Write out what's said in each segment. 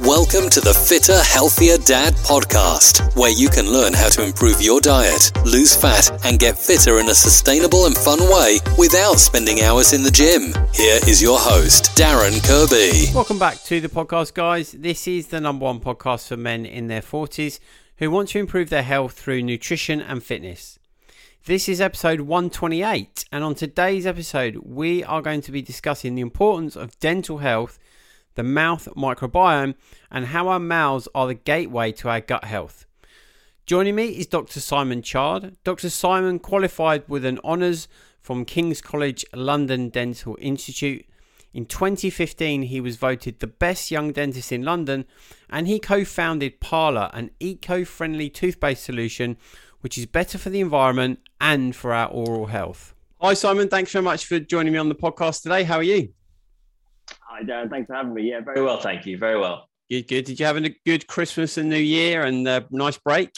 Welcome to the Fitter, Healthier Dad podcast, where you can learn how to improve your diet, lose fat, and get fitter in a sustainable and fun way without spending hours in the gym. Here is your host, Darren Kirby. Welcome back to the podcast, guys. This is the number one podcast for men in their 40s who want to improve their health through nutrition and fitness. This is episode 128, and on today's episode, we are going to be discussing the importance of dental health the mouth microbiome, and how our mouths are the gateway to our gut health. Joining me is Dr. Simon Chard. Dr. Simon qualified with an honours from King's College London Dental Institute. In 2015, he was voted the best young dentist in London and he co founded Parla, an eco friendly toothpaste solution which is better for the environment and for our oral health. Hi, Simon. Thanks so much for joining me on the podcast today. How are you? Hi, Darren. Thanks for having me. Yeah, very well. Thank you. Very well. Good, good. Did you have a good Christmas and New Year and a nice break?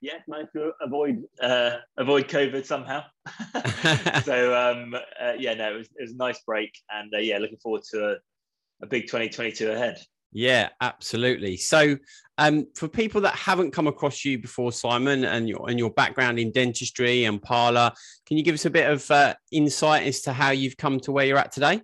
Yes, managed to avoid uh, avoid COVID somehow. so um, uh, yeah, no, it was, it was a nice break, and uh, yeah, looking forward to a, a big 2022 ahead. Yeah, absolutely. So, um, for people that haven't come across you before, Simon, and your and your background in dentistry and Parla, can you give us a bit of uh, insight as to how you've come to where you're at today?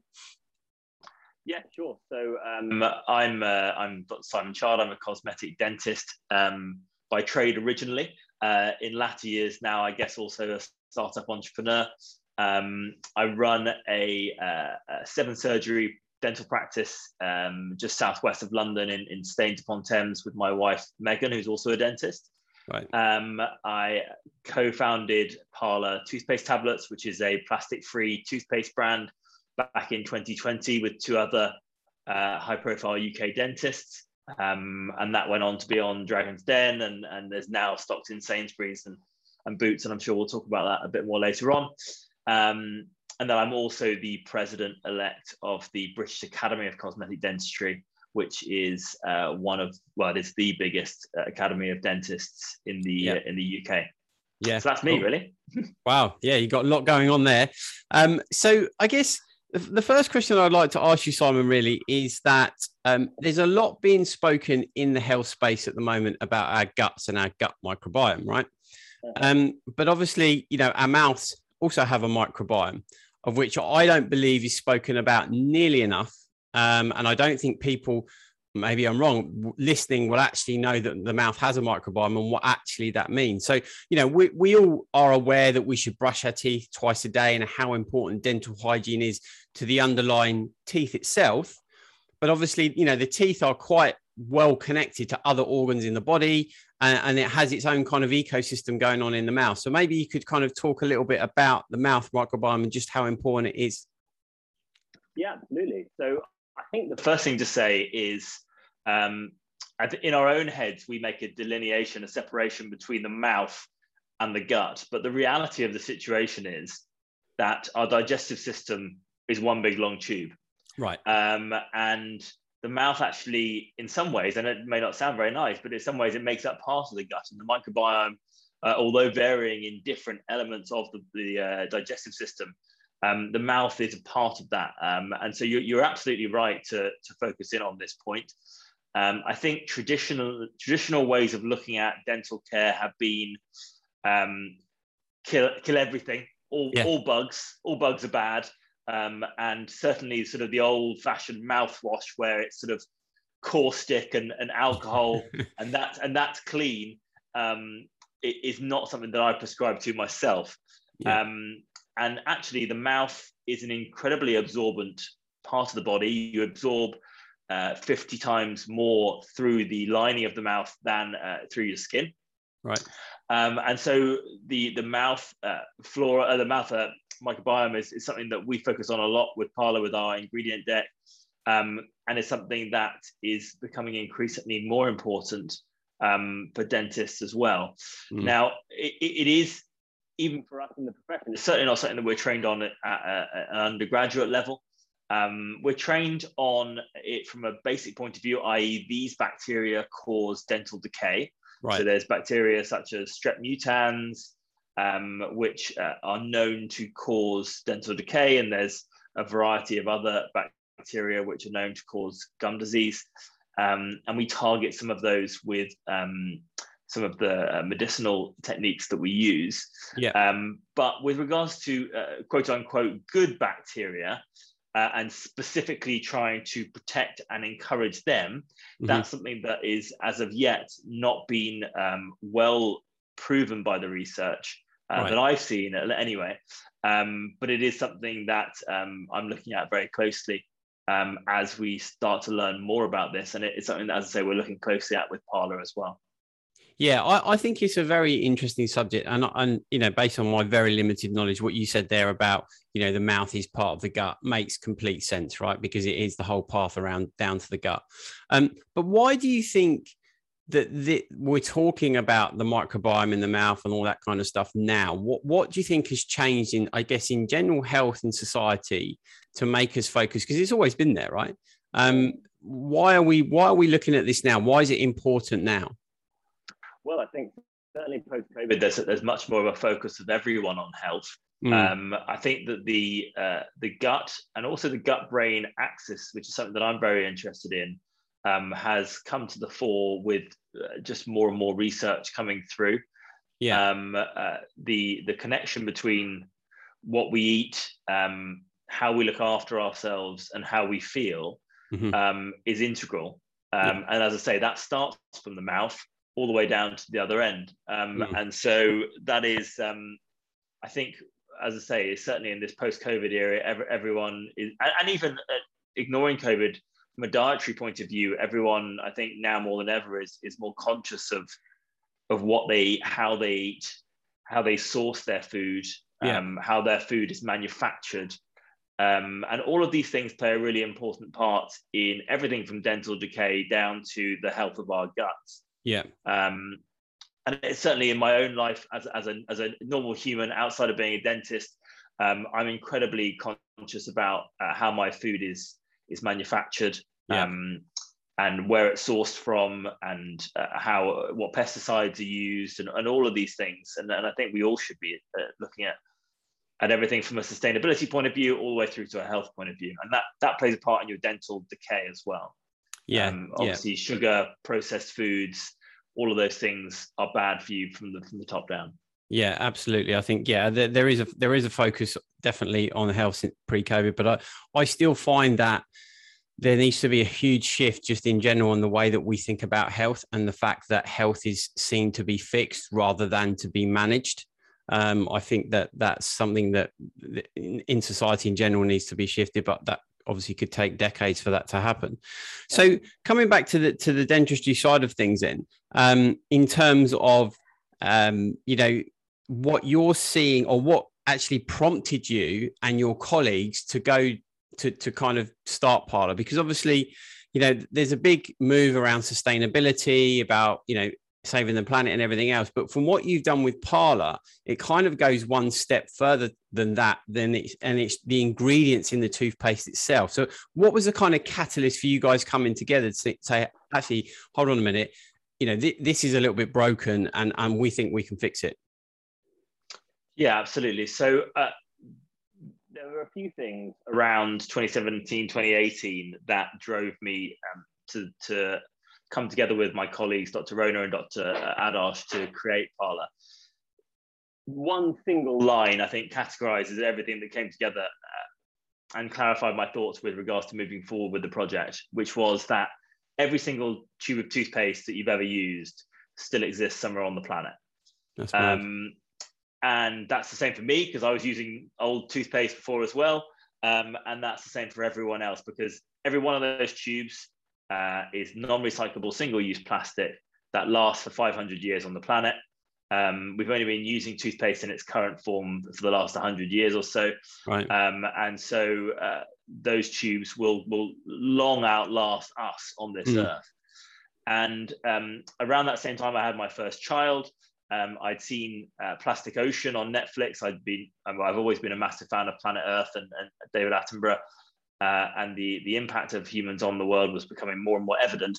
Yeah, sure. So um, I'm uh, I'm Dr. Simon Chard. I'm a cosmetic dentist um, by trade originally. Uh, in latter years now, I guess also a startup entrepreneur. Um, I run a, uh, a, seven surgery dental practice um, just southwest of London in, in Staines upon Thames with my wife Megan, who's also a dentist. Right. Um, I co-founded Parla Toothpaste Tablets, which is a plastic-free toothpaste brand back in 2020 with two other uh, high profile UK dentists. Um, and that went on to be on Dragon's Den and, and there's now stocked in Sainsbury's and, and Boots. And I'm sure we'll talk about that a bit more later on. Um, and then I'm also the president elect of the British Academy of Cosmetic Dentistry, which is uh, one of, well, it's the biggest uh, academy of dentists in the, yeah. uh, in the UK. Yeah. So that's me, really. wow. Yeah, you got a lot going on there. Um, so I guess the first question I'd like to ask you, Simon, really is that um, there's a lot being spoken in the health space at the moment about our guts and our gut microbiome, right? Um, but obviously, you know, our mouths also have a microbiome, of which I don't believe is spoken about nearly enough. Um, and I don't think people maybe I'm wrong, listening will actually know that the mouth has a microbiome and what actually that means. So, you know, we, we all are aware that we should brush our teeth twice a day and how important dental hygiene is to the underlying teeth itself. But obviously, you know, the teeth are quite well connected to other organs in the body and, and it has its own kind of ecosystem going on in the mouth. So maybe you could kind of talk a little bit about the mouth microbiome and just how important it is. Yeah, absolutely. So I think the first thing to say is um, in our own heads, we make a delineation, a separation between the mouth and the gut. But the reality of the situation is that our digestive system is one big long tube. Right. Um, and the mouth actually, in some ways, and it may not sound very nice, but in some ways, it makes up part of the gut. And the microbiome, uh, although varying in different elements of the, the uh, digestive system, um, the mouth is a part of that. Um, and so you're, you're absolutely right to, to focus in on this point. Um, I think traditional traditional ways of looking at dental care have been um, kill kill everything, all, yeah. all bugs, all bugs are bad, um, and certainly sort of the old fashioned mouthwash where it's sort of caustic and, and alcohol and that and that's clean um, it is not something that I prescribe to myself. Yeah. Um, and actually, the mouth is an incredibly absorbent part of the body. You absorb uh, 50 times more through the lining of the mouth than uh, through your skin. Right. Um, and so the the mouth uh, flora, uh, the mouth uh, microbiome is, is something that we focus on a lot with Parla with our ingredient deck, um, and it's something that is becoming increasingly more important um, for dentists as well. Mm. Now, it, it is even for us in the profession, it's certainly not something that we're trained on at, at, at an undergraduate level. Um, we're trained on it from a basic point of view, i.e., these bacteria cause dental decay. Right. So there's bacteria such as strep mutans, um, which uh, are known to cause dental decay, and there's a variety of other bacteria which are known to cause gum disease. Um, and we target some of those with um, some of the uh, medicinal techniques that we use. Yeah. Um, but with regards to uh, quote unquote good bacteria, uh, and specifically trying to protect and encourage them, mm-hmm. that's something that is, as of yet, not been um, well proven by the research uh, right. that I've seen, anyway. Um, but it is something that um, I'm looking at very closely um, as we start to learn more about this. And it's something that, as I say, we're looking closely at with Parla as well. Yeah, I, I, think it's a very interesting subject, and and you know, based on my very limited knowledge, what you said there about you know the mouth is part of the gut makes complete sense, right? Because it is the whole path around down to the gut. Um, but why do you think that the, we're talking about the microbiome in the mouth and all that kind of stuff now? What what do you think has changed in, I guess, in general health and society to make us focus? Because it's always been there, right? Um, why are we why are we looking at this now? Why is it important now? Well, I think certainly post COVID, there's there's much more of a focus of everyone on health. Mm. Um, I think that the uh, the gut and also the gut brain axis, which is something that I'm very interested in, um, has come to the fore with uh, just more and more research coming through. Yeah. Um, uh, the the connection between what we eat, um, how we look after ourselves, and how we feel mm-hmm. Um, is integral. Um, yeah. And as I say, that starts from the mouth all the way down to the other end. Um, mm. And so that is, um, I think, as I say, is certainly in this post-COVID era, every, everyone is, and, even uh, ignoring COVID from a dietary point of view, everyone, I think now more than ever is is more conscious of of what they how they eat, how they source their food, yeah. um, how their food is manufactured. Um, and all of these things play a really important part in everything from dental decay down to the health of our guts. Yeah. Um, and it's certainly in my own life as, as, a, as a normal human outside of being a dentist, um, I'm incredibly conscious about uh, how my food is is manufactured yeah. um, and where it's sourced from and uh, how what pesticides are used and, and all of these things. And, and I think we all should be uh, looking at at everything from a sustainability point of view all the way through to a health point of view, and that that plays a part in your dental decay as well. Yeah, um, obviously yeah. sugar, processed foods, all of those things are bad for you from the from the top down. Yeah, absolutely. I think yeah, there, there is a there is a focus definitely on health pre-COVID, but I I still find that there needs to be a huge shift just in general on the way that we think about health and the fact that health is seen to be fixed rather than to be managed. Um, I think that that's something that in society in general needs to be shifted, but that obviously could take decades for that to happen. So coming back to the to the dentistry side of things, then um, in terms of um, you know what you're seeing or what actually prompted you and your colleagues to go to to kind of start Parla because obviously you know there's a big move around sustainability about you know saving the planet and everything else. But from what you've done with Parla, it kind of goes one step further than that. Then it's and it's the ingredients in the toothpaste itself. So, what was the kind of catalyst for you guys coming together to say, actually, hold on a minute, you know, th- this is a little bit broken, and and we think we can fix it. Yeah, absolutely. So. Uh, there were a few things around 2017, 2018 that drove me um, to, to come together with my colleagues, Dr. Rhona and Dr. Adarsh, to create Parla. One single line, I think, categorizes everything that came together uh, and clarified my thoughts with regards to moving forward with the project, which was that every single tube of toothpaste that you've ever used still exists somewhere on the planet. That's um, and that's the same for me because I was using old toothpaste before as well. Um, and that's the same for everyone else because every one of those tubes uh, is non-recyclable single-use plastic that lasts for 500 years on the planet. Um, we've only been using toothpaste in its current form for the last 100 years or so, right. um, and so uh, those tubes will will long outlast us on this mm. earth. And um, around that same time, I had my first child. Um, I'd seen uh, Plastic Ocean on Netflix. I'd been, I've always been a massive fan of Planet Earth and, and David Attenborough. Uh, and the the impact of humans on the world was becoming more and more evident.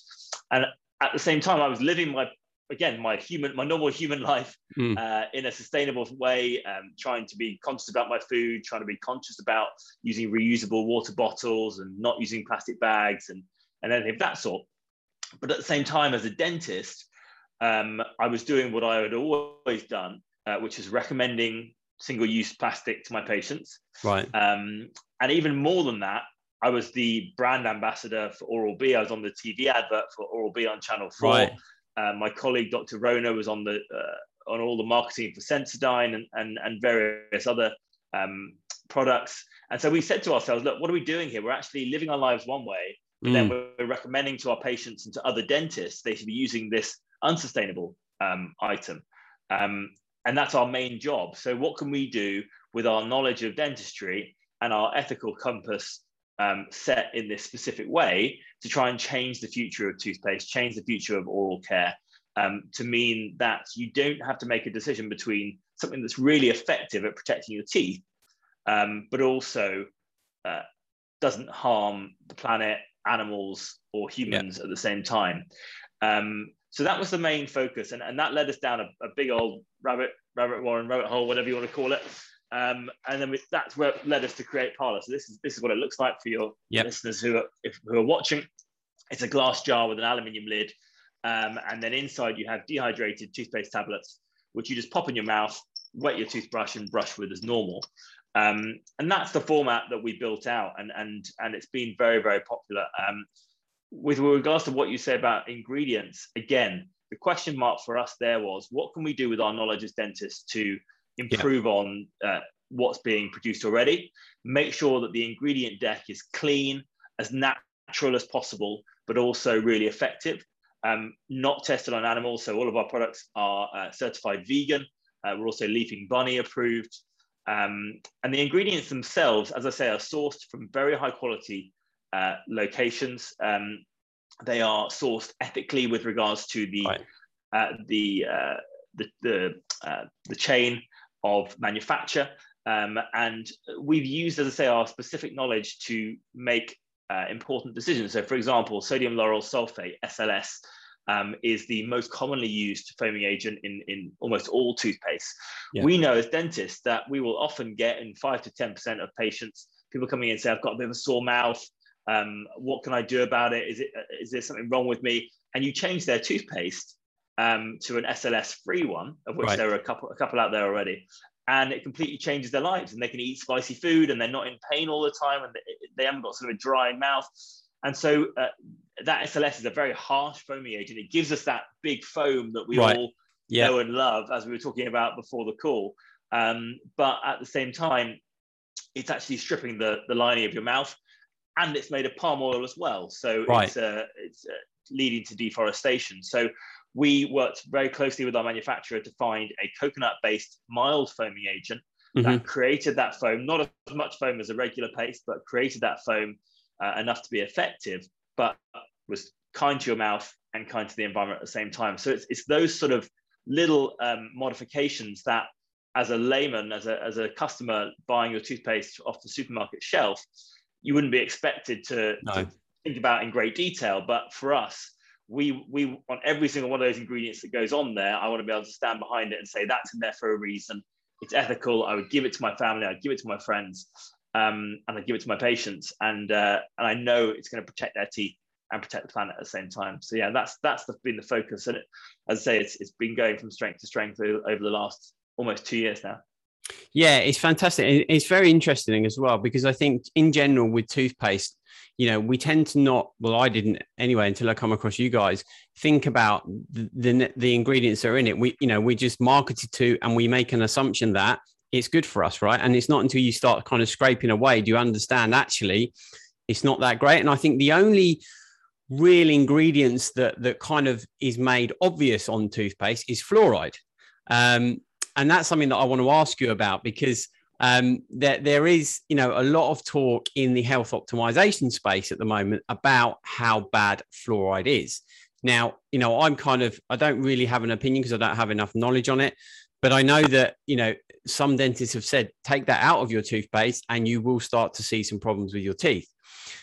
And at the same time, I was living my again my human my normal human life mm. uh, in a sustainable way um, trying to be conscious about my food trying to be conscious about using reusable water bottles and not using plastic bags and and anything of that sort but at the same time as a dentist um, i was doing what i had always done uh, which is recommending single-use plastic to my patients right um, and even more than that I was the brand ambassador for Oral B. I was on the TV advert for Oral B on Channel 4. Right. Uh, my colleague Dr. Rhona was on the uh, on all the marketing for Sensodyne and and, and various other um, products. And so we said to ourselves, look, what are we doing here? We're actually living our lives one way, but mm. then we're recommending to our patients and to other dentists they should be using this unsustainable um, item. Um, and that's our main job. So what can we do with our knowledge of dentistry and our ethical compass um, set in this specific way to try and change the future of toothpaste, change the future of oral care, um, to mean that you don't have to make a decision between something that's really effective at protecting your teeth, um, but also uh, doesn't harm the planet, animals, or humans yeah. at the same time. So that was the main focus, and, and that led us down a, a big old rabbit, rabbit warren, rabbit hole, whatever you want to call it. Um, and then we, that's where led us to create Parla. So this is this is what it looks like for your yep. listeners who are if, who are watching. It's a glass jar with an aluminium lid, um, and then inside you have dehydrated toothpaste tablets, which you just pop in your mouth, wet your toothbrush, and brush with as normal. Um, and that's the format that we built out, and and and it's been very very popular. Um, with regards to what you say about ingredients, again, the question mark for us there was what can we do with our knowledge as dentists to improve yeah. on uh, what's being produced already, make sure that the ingredient deck is clean, as natural as possible, but also really effective. Um, not tested on animals, so all of our products are uh, certified vegan. Uh, we're also Leaping Bunny approved. Um, and the ingredients themselves, as I say, are sourced from very high quality uh, locations. Um, they are sourced ethically with regards to the right. Uh, the, uh, the the uh, the chain of manufacture. Um, and we've used, as I say, our specific knowledge to make uh, important decisions. So, for example, sodium lauryl sulfate, SLS, um, is the most commonly used foaming agent in, in almost all toothpaste. Yeah. We know as dentists that we will often get in 5 to 10% of patients, people coming in and say, I've got a bit of a sore mouth. Um, what can I do about it? Is, it? is there something wrong with me? And you change their toothpaste um, to an SLS free one, of which right. there are a couple, a couple out there already. And it completely changes their lives, and they can eat spicy food, and they're not in pain all the time, and they, haven't got sort of a dry mouth. And so uh, that SLS is a very harsh foaming agent. It gives us that big foam that we right. all yeah. know and love, as we were talking about before the call. Um, but at the same time, it's actually stripping the, the lining of your mouth, and it's made of palm oil as well. So right. it's, uh, it's uh, leading to deforestation. So we worked very closely with our manufacturer to find a coconut based mild foaming agent mm-hmm. that created that foam, not as much foam as a regular paste, but created that foam uh, enough to be effective, but was kind to your mouth and kind to the environment at the same time. So it's, it's those sort of little um, modifications that as a layman, as a, as a customer buying your toothpaste off the supermarket shelf, you wouldn't be expected to, no. to think about in great detail. But for us, we we want every single one of those ingredients that goes on there. I want to be able to stand behind it and say that's in there for a reason. It's ethical. I would give it to my family. I'd give it to my friends, um, and I give it to my patients. And uh, and I know it's going to protect their teeth and protect the planet at the same time. So yeah, that's that's the, been the focus. And it, as I say, it's it's been going from strength to strength over the last almost two years now. Yeah, it's fantastic. It's very interesting as well because I think in general with toothpaste, you know, we tend to not. Well, I didn't anyway until I come across you guys. Think about the the, the ingredients that are in it. We, you know, we just marketed to, and we make an assumption that it's good for us, right? And it's not until you start kind of scraping away do you understand actually it's not that great. And I think the only real ingredients that that kind of is made obvious on toothpaste is fluoride. Um, and that's something that I want to ask you about because um, there, there is, you know, a lot of talk in the health optimization space at the moment about how bad fluoride is. Now, you know, I'm kind of, I don't really have an opinion because I don't have enough knowledge on it. But I know that, you know, some dentists have said take that out of your toothpaste and you will start to see some problems with your teeth.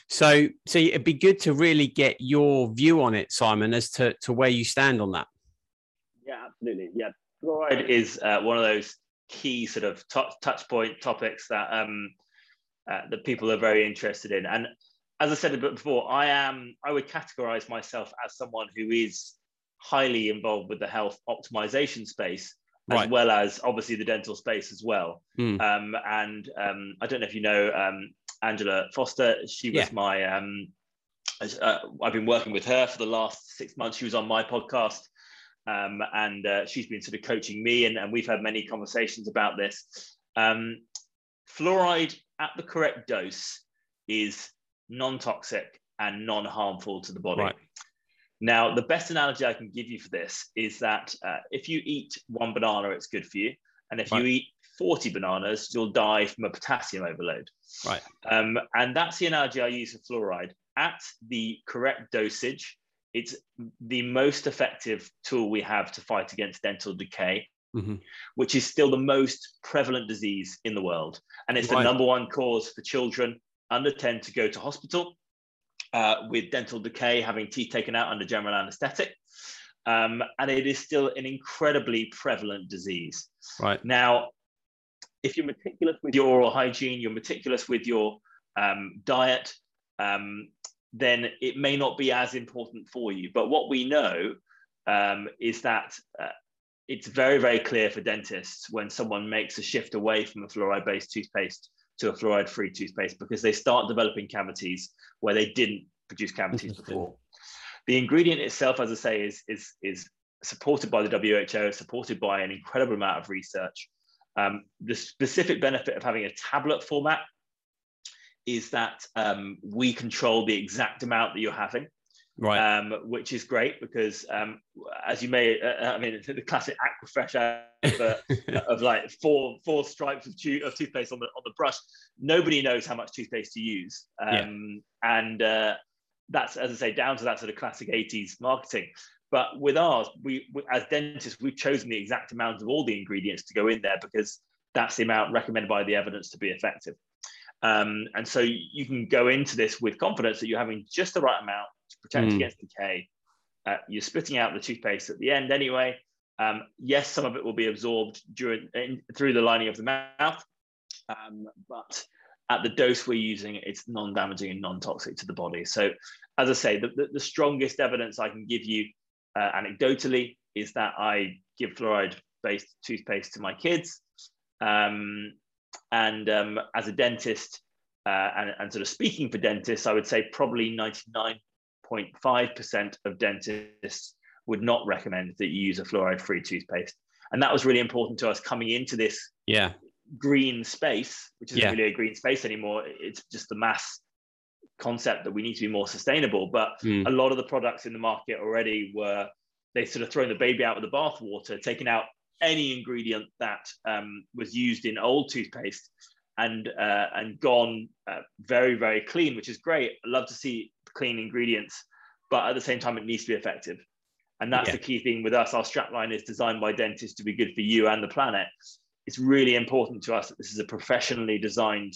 So, so it'd be good to really get your view on it, Simon, as to, to where you stand on that. Yeah, absolutely. Yeah, fluoride is uh, one of those key sort of t- touch point topics that um, uh, that people are very interested in. And as I said a bit before, I am I would categorize myself as someone who is highly involved with the health optimization space. As right. well as obviously the dental space as well. Mm. Um, and um, I don't know if you know um, Angela Foster. She was yeah. my, um, uh, I've been working with her for the last six months. She was on my podcast. Um, and uh, she's been sort of coaching me, and, and, we've had many conversations about this. Um, fluoride at the correct dose is non toxic and non harmful to the body. Right. Now, the best analogy I can give you for this is that uh, if you eat one banana, it's good for you. And if right. you eat 40 bananas, you'll die from a potassium overload. Right. Um, and that's the analogy I use for fluoride. At the correct dosage, it's the most effective tool we have to fight against dental decay, mm-hmm. which is still the most prevalent disease in the world. And it's right. the number one cause for children under 10 to go to hospital uh, with dental decay, having teeth taken out under general anesthetic. Um, and it is still an incredibly prevalent disease. Right. Now, if you're meticulous with your oral hygiene, you're meticulous with your um, diet, um, then it may not be as important for you. But what we know um, is that uh, it's very, very clear for dentists when someone makes a shift away from a fluoride based toothpaste to a fluoride free toothpaste because they start developing cavities where they didn't produce cavities before. The ingredient itself, as I say, is, is, is supported by the WHO, supported by an incredible amount of research. Um, the specific benefit of having a tablet format is that um, we control the exact amount that you're having. Right. Um, which is great because, um, as you may, uh, I mean, the classic Aquafresh advert of like four four stripes of, of toothpaste on the on the brush. Nobody knows how much toothpaste to use, um, yeah. and uh, that's as I say, down to that sort of classic '80s marketing. But with ours, we, we, as dentists, we've chosen the exact amount of all the ingredients to go in there because that's the amount recommended by the evidence to be effective. Um, and so you can go into this with confidence that you're having just the right amount to protect mm. against decay. Uh, you're spitting out the toothpaste at the end anyway. Um, yes, some of it will be absorbed during in, through the lining of the mouth, um, but at the dose we're using, it's non-damaging and non-toxic to the body. So, as I say, the, the, the strongest evidence I can give you uh, anecdotally is that I give fluoride-based toothpaste to my kids. Um, and um, as a dentist, uh, and, and, sort of speaking for dentists, I would say probably 99.5% of dentists would not recommend that you use a fluoride free toothpaste. And that was really important to us coming into this yeah. green space, which isn't yeah. really a green space anymore. It's just the mass concept that we need to be more sustainable. But mm. a lot of the products in the market already were, they sort of thrown the baby out with the bathwater, taking out any ingredient that um, was used in old toothpaste and uh, and gone uh, very very clean, which is great. I love to see clean ingredients, but at the same time, it needs to be effective. And that's yeah. the key thing with us. Our strapline is designed by dentists to be good for you and the planet. It's really important to us that this is a professionally designed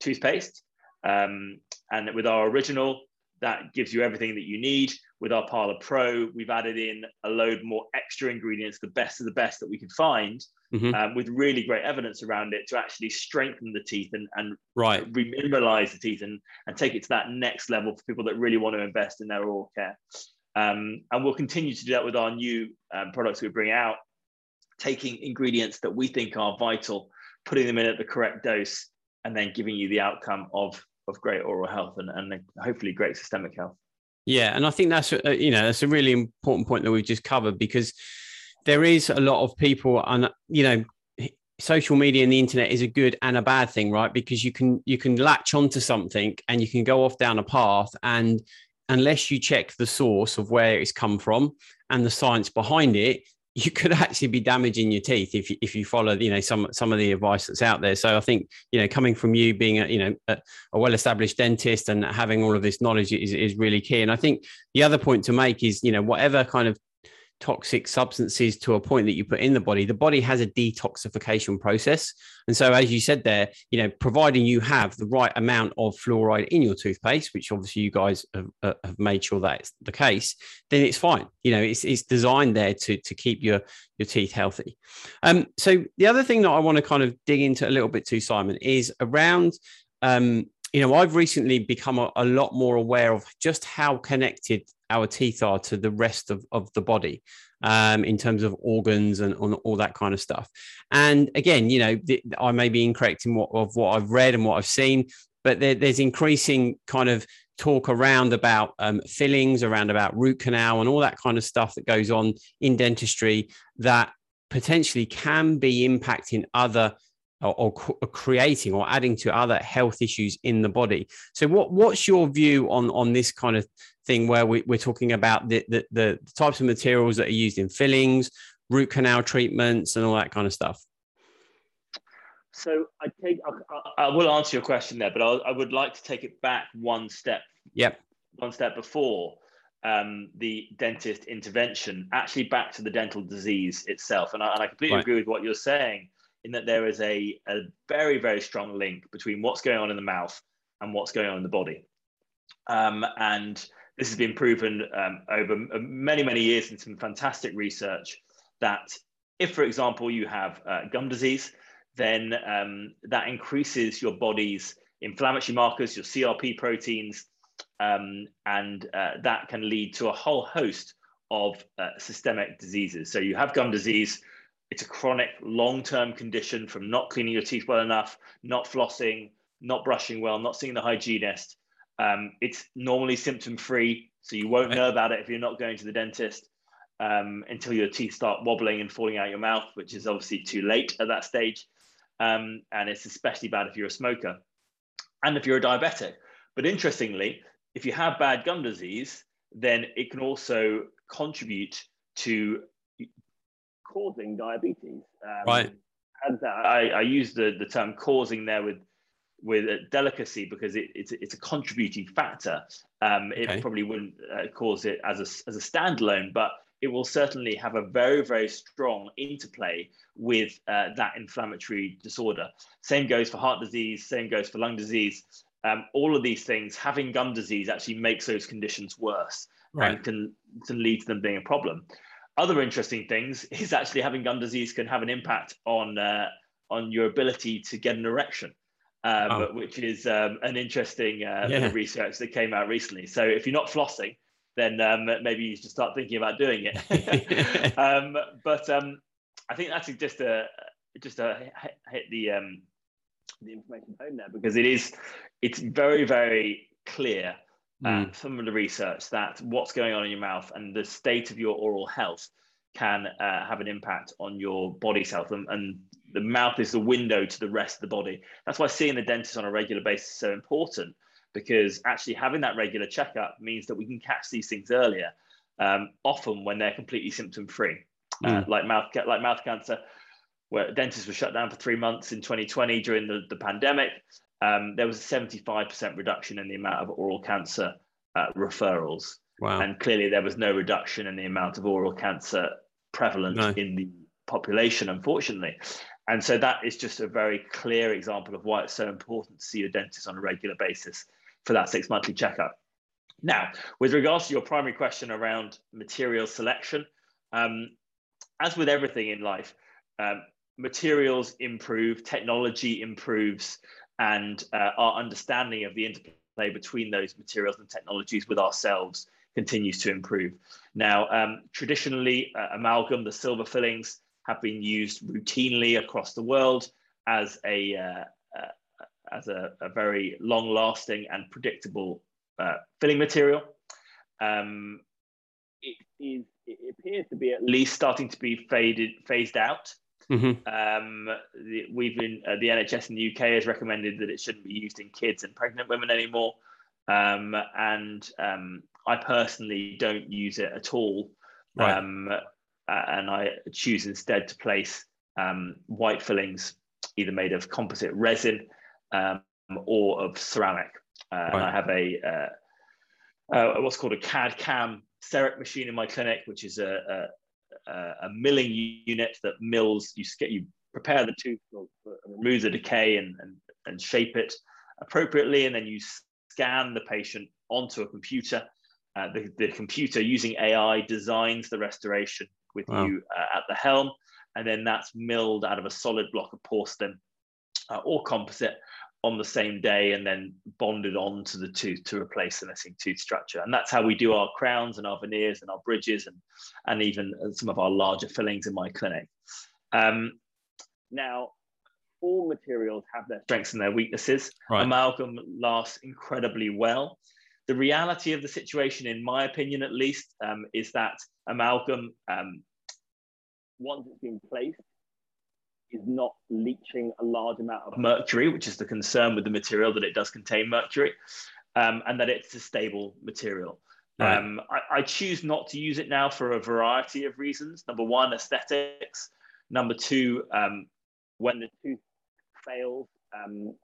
toothpaste. Um, and with our original, that gives you everything that you need with our Parla Pro, we've added in a load more extra ingredients, the best of the best that we could find, mm-hmm. um, with really great evidence around it to actually strengthen the teeth and, and right. remineralize the teeth and, and take it to that next level for people that really want to invest in their oral care. Um, and we'll continue to do that with our new um, products we bring out, taking ingredients that we think are vital, putting them in at the correct dose, and then giving you the outcome of, of great oral health and, and hopefully great systemic health. Yeah, and I think that's you know that's a really important point that we've just covered because there is a lot of people, and you know, social media and the internet is a good and a bad thing, right? Because you can you can latch onto something and you can go off down a path, and unless you check the source of where it's come from and the science behind it, you could actually be damaging your teeth if you, if you follow you know some some of the advice that's out there. So i think you know coming from you being a you know a, a well established dentist and having all of this knowledge is, is really key. And i think the other point to make is you know whatever kind of toxic substances to a point that you put in the body, the body has a detoxification process. And so, as you said there, you know, providing you have the right amount of fluoride in your toothpaste, which obviously you guys have, uh, have made sure that's the case, then it's fine. You know, it's, it's designed there to, to keep your, your teeth healthy. Um, so, the other thing that I want to kind of dig into a little bit too, Simon, is around um, you know, I've recently become a, a, lot more aware of just how connected our teeth are to the rest of, of the body um, in terms of organs and, and, all that kind of stuff. And again, you know, th- I may be incorrect in what of what I've read and what I've seen, but there, there's increasing kind of talk around about um, fillings, around about root canal, and all that kind of stuff that goes on in dentistry that potentially can be impacting other or, or, creating or adding to other health issues in the body. So, what what's your view on on this kind of thing where we, are talking about the, the, the types of materials that are used in fillings, root canal treatments, and all that kind of stuff? So, I take I, I will answer your question there, but I'll, I would like to take it back one step. Yep. One step before um, the dentist intervention, actually back to the dental disease itself. And I, and I completely right. agree with what you're saying in that there is a, a very, very strong link between what's going on in the mouth and what's going on in the body. Um, and this has been proven um, over many, many years in some fantastic research that if, for example, you have uh, gum disease, then um, that increases your body's inflammatory markers, your CRP proteins, um, and uh, that can lead to a whole host of uh, systemic diseases. So you have gum disease, it's a chronic long-term condition from not cleaning your teeth well enough, not flossing, not brushing well, not seeing the hygienist. Um, it's normally symptom-free, so you won't know about it if you're not going to the dentist um, until your teeth start wobbling and falling out your mouth, which is obviously too late at that stage. Um, and it's especially bad if you're a smoker and if you're a diabetic. But interestingly, if you have bad gum disease, then it can also contribute to causing diabetes. Um, right. I, I use the, the term causing there with with a delicacy because it, it's, it's a contributing factor. Um, it okay. probably wouldn't uh, cause it as a, as a standalone, but it will certainly have a very, very strong interplay with uh, that inflammatory disorder. Same goes for heart disease, same goes for lung disease. Um, all of these things, having gum disease actually makes those conditions worse right. and can, can lead to them being a problem other interesting things is actually having gum disease can have an impact on uh, on your ability to get an erection, um, oh. which is um, an interesting uh, yeah. research that came out recently. So if you're not flossing, then um, maybe you should start thinking about doing it. um, but um, I think that's just a just a hit the um, the information home there because it is it's very very clear mm. some of the research that what's going on in your mouth and the state of your oral health can uh, have an impact on your body's health. And, and, the mouth is the window to the rest of the body. That's why seeing the dentist on a regular basis is so important because actually having that regular checkup means that we can catch these things earlier, um, often when they're completely symptom free, uh, mm. uh, like mouth like mouth cancer, where dentists were shut down for three months in 2020 during the, the pandemic um, there was a 75% reduction in the amount of oral cancer uh, referrals. Wow. And clearly, there was no reduction in the amount of oral cancer prevalent no. in the population, unfortunately. And so, that is just a very clear example of why it's so important to see your dentist on a regular basis for that six monthly checkup. Now, with regards to your primary question around material selection, um, as with everything in life, um, materials improve, technology improves, and uh, our understanding of the interplay between those materials and technologies with ourselves continues to improve. Now, um, traditionally, uh, amalgam, the silver fillings, have been used routinely across the world as a uh, uh as a, a very long-lasting and predictable uh, filling material. Um, it, is, it appears to be at least starting to be faded, phased out. Mm-hmm. Um, the, we've been uh, the NHS in the UK has recommended that it shouldn't be used in kids and pregnant women anymore. Um, and um, I personally don't use it at all. Right. Um, and I choose instead to place um, white fillings, either made of composite resin um, or of ceramic. Uh, right. And I have a uh, uh, what's called a CAD CAM CEREC machine in my clinic, which is a, a, milling unit that mills. You get you prepare the tooth, or, remove the decay, and, and and shape it appropriately, and then you scan the patient onto a computer. Uh, the, the computer using AI designs the restoration with wow. you uh, at the helm, and then that's milled out of a solid block of porcelain uh, or composite on the same day and then bonded onto the tooth to replace the missing tooth structure. And that's how we do our crowns and our veneers and our bridges and, and even some of our larger fillings in my clinic. Um, now, all materials have their strengths and their weaknesses. Right. Amalgam lasts incredibly well. The reality of the situation, in my opinion at least, um, is that amalgam, um, once it's been placed, is not leaching a large amount of mercury, which is the concern with the material that it does contain mercury, um, and that it's a stable material. Right. Um, I, I, choose not to use it now for a variety of reasons. Number one, aesthetics. Number two, um, when the tooth fails, um,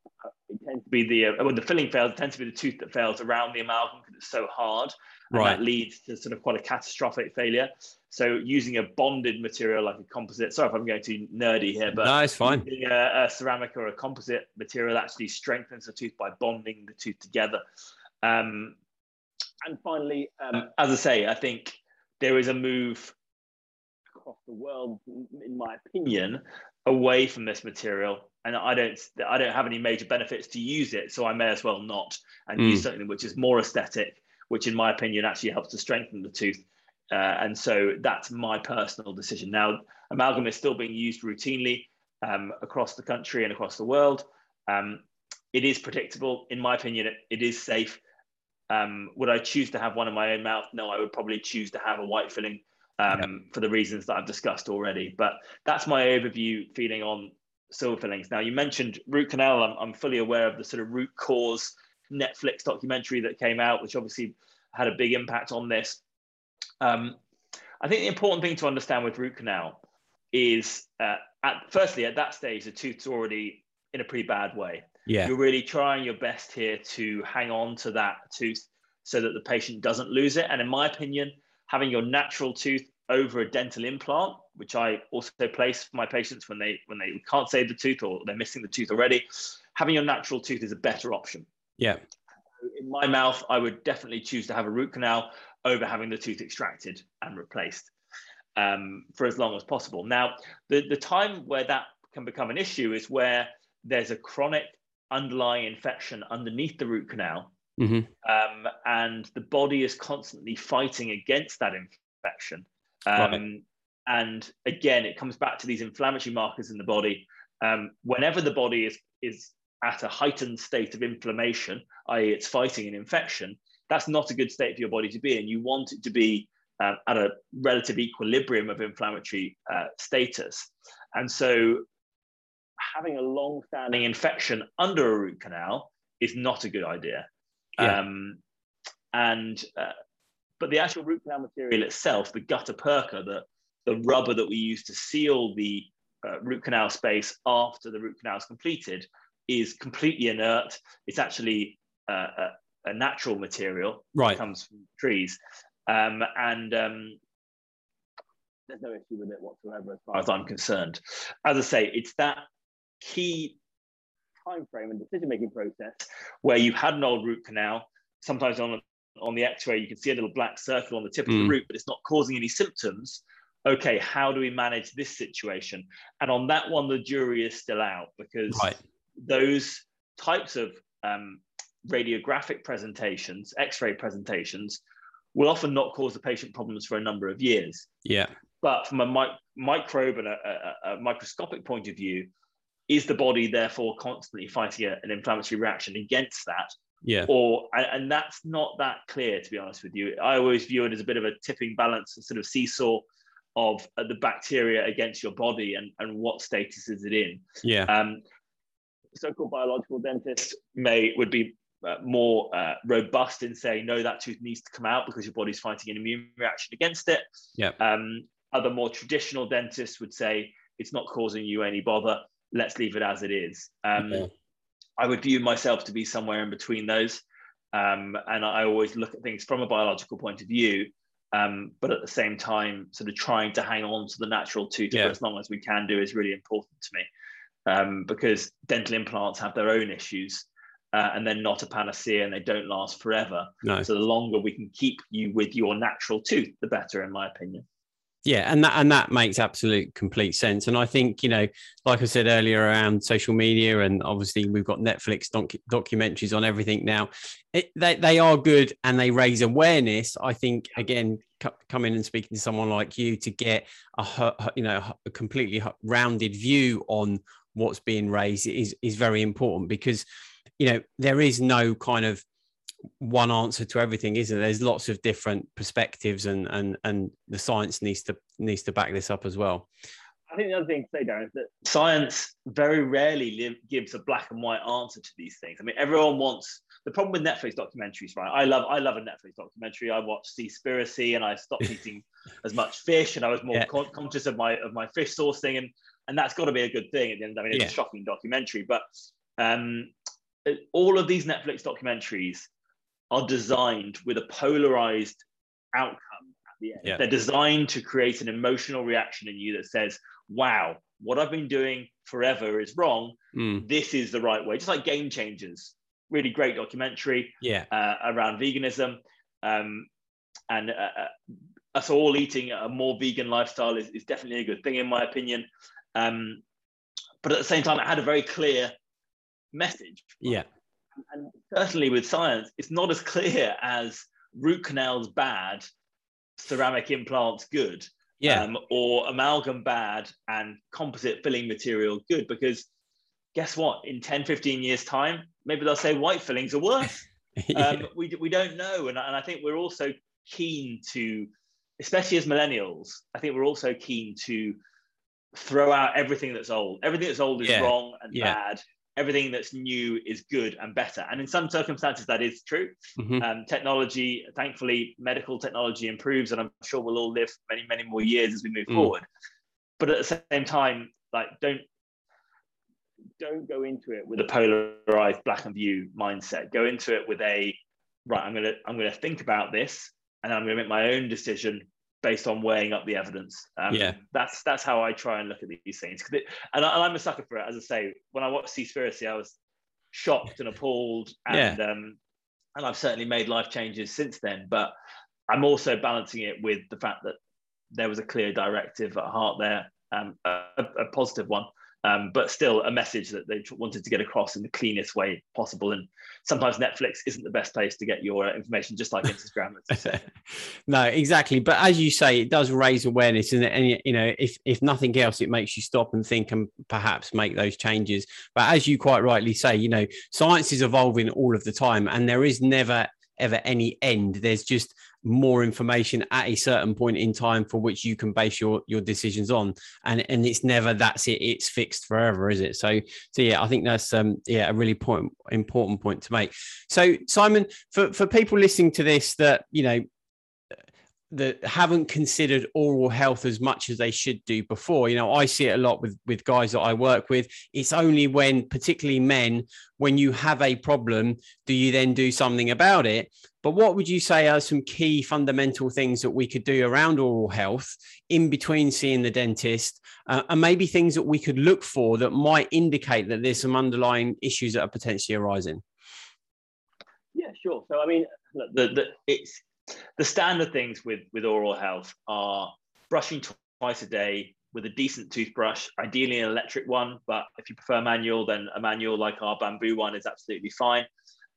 it tends to be the uh, when the filling fails, it tends to be the tooth that fails around the amalgam because it's so hard, and right. that leads to sort of quite a catastrophic failure. So using a bonded material like a composite. Sorry if I'm going too nerdy here, but no, it's fine. A, a, ceramic or a composite material actually strengthens the tooth by bonding the tooth together. Um, and finally, um, as I say, I think there is a move across the world, in my opinion, away from this material and I don't I don't have any major benefits to use it, so I may as well not and mm. use something which is more aesthetic, which in my opinion actually helps to strengthen the tooth. Uh, and so that's my personal decision. Now, amalgam is still being used routinely um, across the country and across the world. Um, it is predictable, in my opinion. It, it is safe. Um, would I choose to have one in my own mouth? No, I would probably choose to have a white filling um, yeah. for the reasons that I've discussed already. But that's my overview feeling on silver fillings. Now, you mentioned root canal. I'm, I'm fully aware of the sort of root cause Netflix documentary that came out, which obviously had a big impact on this. Um, I think the important thing to understand with root canal is, uh, at firstly, at that stage, the tooth's already in a pretty bad way. Yeah. You're really trying your best here to hang on to that tooth so that the patient doesn't lose it. And in my opinion, having your natural tooth over a dental implant, which I also place for my patients when they when they can't save the tooth or they're missing the tooth already, having your natural tooth is a better option. Yeah. In my mouth, I would definitely choose to have a root canal over having the tooth extracted and replaced um, for as long as possible. Now, the, the time where that can become an issue is where there's a chronic underlying infection underneath the root canal. Mm-hmm. Um, and the body is constantly fighting against that infection um, right. And again, it comes back to these inflammatory markers in the body. Um, whenever the body is, is at a heightened state of inflammation, i.e., it's fighting an infection, that's not a good state for your body to be in. You want it to be uh, at a relative equilibrium of inflammatory uh, status. And so, having a long standing infection under a root canal is not a good idea. Yeah. Um, and uh, but the actual root canal material itself, the gutta percha, the, the rubber that we use to seal the uh, root canal space after the root canal is completed, is completely inert. It's actually uh, a, a, natural material. Right. Comes from trees. Um, and um, there's no issue with it whatsoever as far as I'm concerned. As I say, it's that key time frame and decision making process where you've had an old root canal, sometimes on on the x-ray you can see a little black circle on the tip mm. of the hmm. root but it's not causing any symptoms okay how do we manage this situation and on that one the jury is still out because right. those types of um, radiographic presentations x-ray presentations will often not cause the patient problems for a number of years yeah but from a mi- microbe and a, a, a microscopic point of view is the body therefore constantly fighting a, an inflammatory reaction against that yeah. Or and that's not that clear to be honest with you. I always view it as a bit of a tipping balance, a sort of seesaw of uh, the bacteria against your body and, and what status is it in. Yeah. Um, so-called biological dentists may would be uh, more uh, robust in saying no, that tooth needs to come out because your body's fighting an immune reaction against it. Yeah. Um, other more traditional dentists would say it's not causing you any bother. Let's leave it as it is. Um. I would view myself to be somewhere in between those. Um, and I always look at things from a biological point of view Um, but at the same time, sort of trying to hang on to the natural tooth yeah. for as long as we can do is really important to me um, because dental implants have their own issues uh, and they're not a panacea and they don't last forever. No. So the longer we can keep you with your natural tooth, the better, in my opinion. Yeah, and that and that makes absolute complete sense. And I think you know, like I said earlier, around social media, and obviously we've got Netflix doc- documentaries on everything now. It, they they are good and they raise awareness. I think again, c- coming and speaking to someone like you to get a you know a completely rounded view on what's being raised is is very important because you know there is no kind of one answer to everything, isn't there? There's lots of different perspectives, and and and the science needs to needs to back this up as well. I think the other thing to say, Darren, is that science very rarely gives a black and white answer to these things. I mean, everyone wants the problem with Netflix documentaries, right? I love I love a Netflix documentary. I watched Seaspiracy, and I stopped eating as much fish, and I was more yeah. con- conscious of my of my fish sourcing, and and that's got to be a good thing at the end. I mean, it's yeah. a shocking documentary, but um, all of these Netflix documentaries are designed with a polarized outcome at the end. Yeah. They're designed to create an emotional reaction in you that says, wow, what I've been doing forever is wrong. Mm. This is the right way. Just like Game Changers, really great documentary yeah. uh, around veganism. Um, and uh, uh, us all eating a more vegan lifestyle is, is definitely a good thing, in my opinion. Um, but at the same time, it had a very clear message. Yeah and certainly with science, it's not as clear as root canals bad, ceramic implants good, yeah, um, or amalgam bad and composite filling material good. Because guess what? In 10, 15 years' time, maybe they'll say white fillings are worse. yeah. um, we, we don't know. And, and I think we're also keen to, especially as millennials, I think we're also keen to throw out everything that's old. Everything that's old is yeah. wrong and yeah. bad everything that's new is good and better. And in some circumstances, that is true. Mm-hmm. Um, technology, thankfully, medical technology improves, and I'm sure we'll all live many, many more years as we move mm. forward. But at the same time, like don't don't go into it with a polarized black and view mindset. Go into it with a right. I'm gonna I'm gonna think about this, and I'm gonna make my own decision based on weighing up the evidence. Um, yeah, that's that's how I try and look at these things. It, and, I, am a sucker for it. As I say, when I watched Seaspiracy, I was shocked and appalled, and yeah. um, and I've certainly made life changes since then. But I'm also balancing it with the fact that there was a clear directive at heart there, um, a, a positive one um, but still a message that they wanted to get across in the cleanest way possible. And sometimes Netflix isn't the best place to get your information, just like Instagram. no, exactly. But as you say, it does raise awareness, and, and you know, if if nothing else, it makes you stop and think and perhaps make those changes. But as you quite rightly say, you know, science is evolving all of the time, and there is never ever any end. There's just more information at a certain point in time for which you can base your your decisions on. And and it's never that's it it's fixed forever is it? So so yeah i think that's um yeah a really point important point to make. So simon for for people listening to this that you know that haven't considered oral health as much as they should do before. You know, I see it a lot with with guys that I work with. It's only when, particularly men, when you have a problem, do you then do something about it. But what would you say are some key fundamental things that we could do around oral health in between seeing the dentist, uh, and maybe things that we could look for that might indicate that there's some underlying issues that are potentially arising? Yeah, sure. So I mean, the, the, it's the standard things with with oral health are brushing twice a day with a decent toothbrush, ideally an electric one, but if you prefer manual, then a manual like our bamboo one is absolutely fine.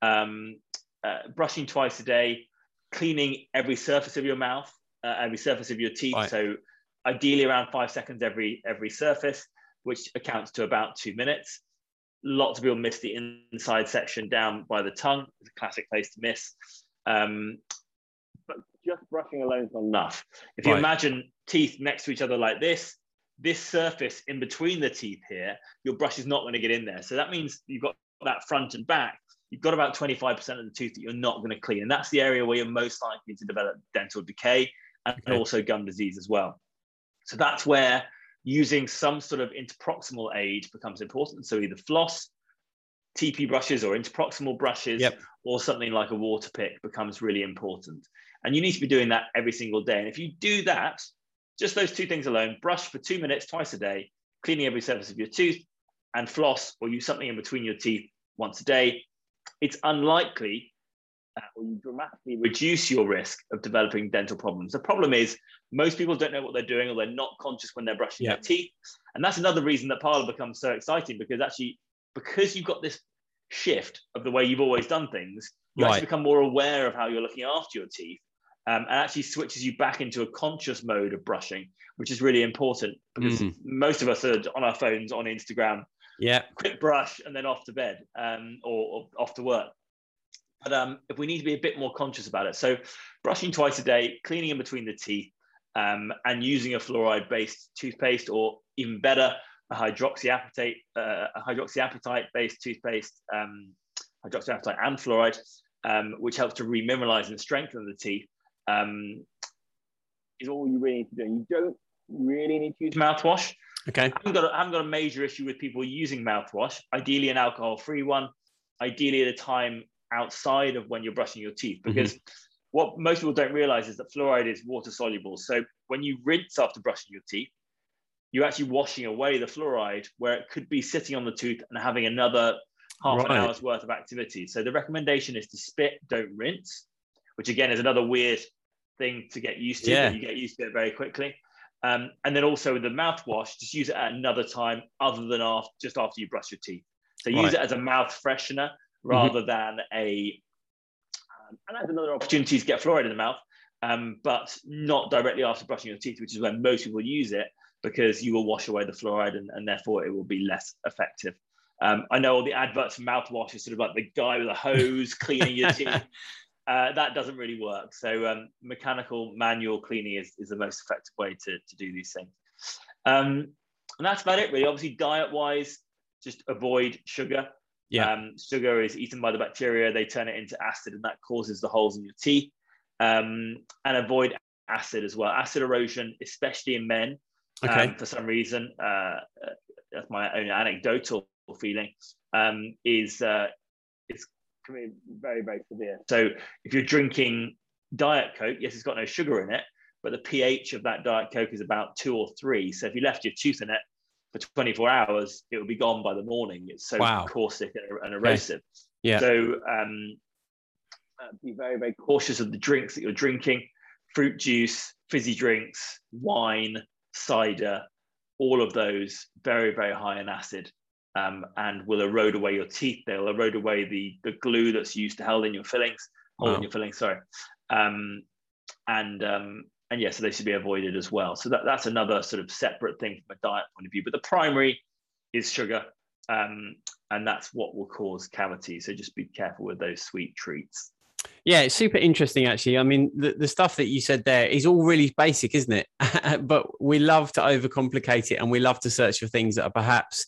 Um, uh, brushing twice a day, cleaning every surface of your mouth, uh, every surface of your teeth. Right. So ideally around five seconds every every surface, which accounts to about two minutes. Lots of people miss the inside section down by the tongue. It's a classic place to miss. Um, just brushing alone is not enough. If you right. imagine teeth next to each other like this, this surface in between the teeth here, your brush is not going to get in there. So that means you've got that front and back. You've got about 25% of the tooth that you're not going to clean. And that's the area where you're most likely to develop dental decay and okay. also gum disease as well. So that's where using some sort of interproximal aid becomes important. So either floss, TePe brushes or interproximal brushes, yep. or something like a water pick becomes really important. And you need to be doing that every single day. And if you do that, just those two things alone, brush for two minutes twice a day, cleaning every surface of your tooth, and floss or use something in between your teeth once a day, it's unlikely uh, or you dramatically reduce your risk of developing dental problems. The problem is most people don't know what they're doing or they're not conscious when they're brushing yeah. their teeth. And that's another reason that Parla becomes so exciting because actually, because you've got this shift of the way you've always done things, you right. actually become more aware of how you're looking after your teeth um, and actually switches you back into a conscious mode of brushing, which is really important because mm. most of us are on our phones, on Instagram. Yeah. Quick brush and then off to bed um, or, or off to work. But um, if we need to be a bit more conscious about it, so brushing twice a day, cleaning in between the teeth, um, and using a fluoride-based toothpaste, or even better, a hydroxyapatite, uh, a hydroxyapatite-based toothpaste, um, hydroxyapatite and fluoride, um, which helps to remineralize and strengthen the teeth, um, is all you really need to do. You don't really need to use mouthwash. Okay. I haven't, got a, I haven't got a major issue with people using mouthwash, ideally an alcohol-free one, ideally at a time outside of when you're brushing your teeth mm-hmm. because mm-hmm. what most people don't realize is that fluoride is water soluble so when you rinse after brushing your teeth you're actually washing away the fluoride where it could be sitting on the tooth and having another half right. an hour's worth of activity so the recommendation is to spit don't rinse which again is another weird thing to get used to yeah. you get used to it very quickly um, and then also with the mouthwash just use it at another time other than after, just after you brush your teeth so use right. it as a mouth freshener rather mm-hmm. than a um, and that's another opportunity to get fluoride in the mouth, um, but not directly after brushing your teeth, which is when most people use it because you will wash away the fluoride and, and therefore it will be less effective. Um, I know all the adverts for mouthwash is sort of like the guy with a hose cleaning your teeth. Uh, that doesn't really work. So um, mechanical manual cleaning is, is the most effective way to, to do these things. Um, and that's about it really. Obviously diet wise, just avoid sugar. Yeah. Um, sugar is eaten by the bacteria, they turn it into acid, and that causes the holes in your teeth. Um, and avoid acid as well. Acid erosion, especially in men, okay. um, for some reason, uh, that's my own anecdotal feeling, um, is uh, is very, very severe. So if you're drinking Diet Coke, yes, it's got no sugar in it, but the pH of that Diet Coke is about two or three. So if you left your tooth in it, for 24 hours, it will be gone by the morning. It's so wow. caustic and, erosive. Yeah. So um, uh, be very, very cautious of the drinks that you're drinking fruit juice, fizzy drinks, wine, cider, all of those very, very high in acid um, and will erode away your teeth. They'll erode away the, the glue that's used to hold in your fillings, hold wow. in your fillings, sorry. Um, and um, and yeah, so they should be avoided as well. So that, that's another sort of separate thing from a diet point of view. But the primary is sugar, um, and that's what will cause cavities. So just be careful with those sweet treats. Yeah, it's super interesting actually. I mean, the, the stuff that you said there is all really basic, isn't it? but we love to overcomplicate it and we love to search for things that are perhaps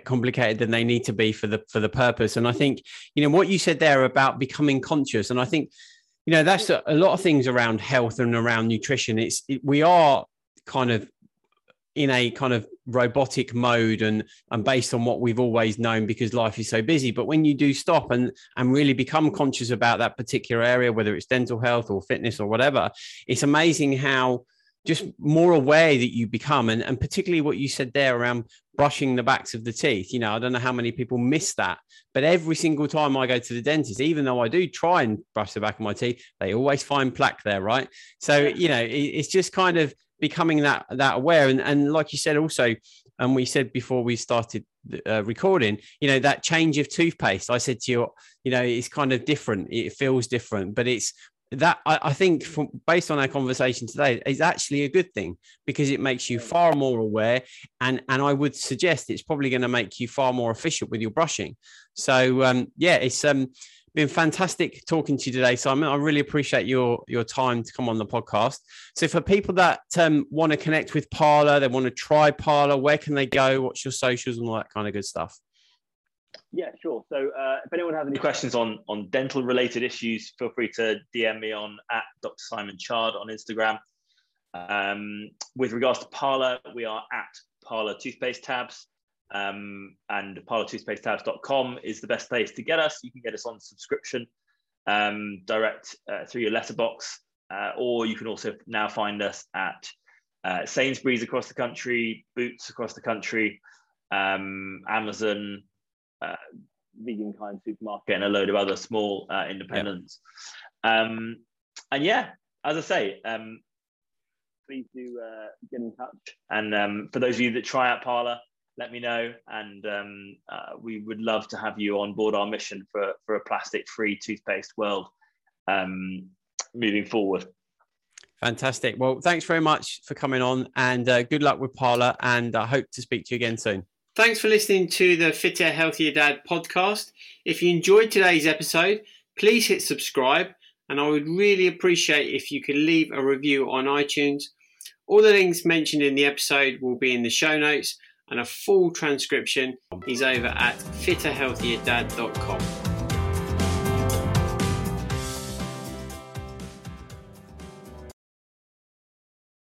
complicated than they need to be for the for the purpose. And I think, you know, what you said there about becoming conscious, and I think you know that's a, a, lot of things around health and around nutrition it's it, we are kind of in a kind of robotic mode and and based on what we've always known because life is so busy but when you do stop and and really become conscious about that particular area whether it's dental health or fitness or whatever it's amazing how just more aware that you become and, and particularly what you said there around brushing the backs of the teeth you know i don't know how many people miss that but every single time i go to the dentist even though i do try and brush the back of my teeth they always find plaque there right? So you know it, it's just kind of becoming that that aware and, and like you said also and we said before we started uh, recording you know that change of toothpaste i said to you you know it's kind of different it feels different but it's that I, I think from based on our conversation today is actually a good thing because it makes you far more aware and and I would suggest it's probably going to make you far more efficient with your brushing. So um, yeah, it's um, been fantastic talking to you today, Simon. I really appreciate your your time to come on the podcast. So for people that um, want to connect with Parla, they want to try Parla, where can they go? What's your socials and all that kind of good stuff? Yeah, sure. So uh, if anyone has any questions on on dental related issues, feel free to DM me on at Dr. Simon Chard on Instagram. Um, with regards to Parla, we are at Parla Toothpaste Tabs. Um, and parlatoothpastetabs.com is the best place to get us. You can get us on subscription um, direct uh, through your letterbox. uh, or you can also now find us at uh, Sainsbury's across the country, Boots across the country, um, Amazon, Vegan Kind Supermarket, and a load of other small uh, independents. Yeah. Um, and yeah, as I say, um, please do uh, get in touch. And um, for those of you that try out Parla, let me know. And um, uh, we would love to have you on board our mission for, for a plastic free toothpaste world um, moving forward. Fantastic. Well, thanks very much for coming on and uh, good luck with Parla. And I hope to speak to you again soon. Thanks for listening to the Fitter, Healthier Dad podcast. If you enjoyed today's episode, please hit subscribe. And I would really appreciate if you could leave a review on iTunes. All the links mentioned in the episode will be in the show notes, and a full transcription is over at fitterhealthierdad.com.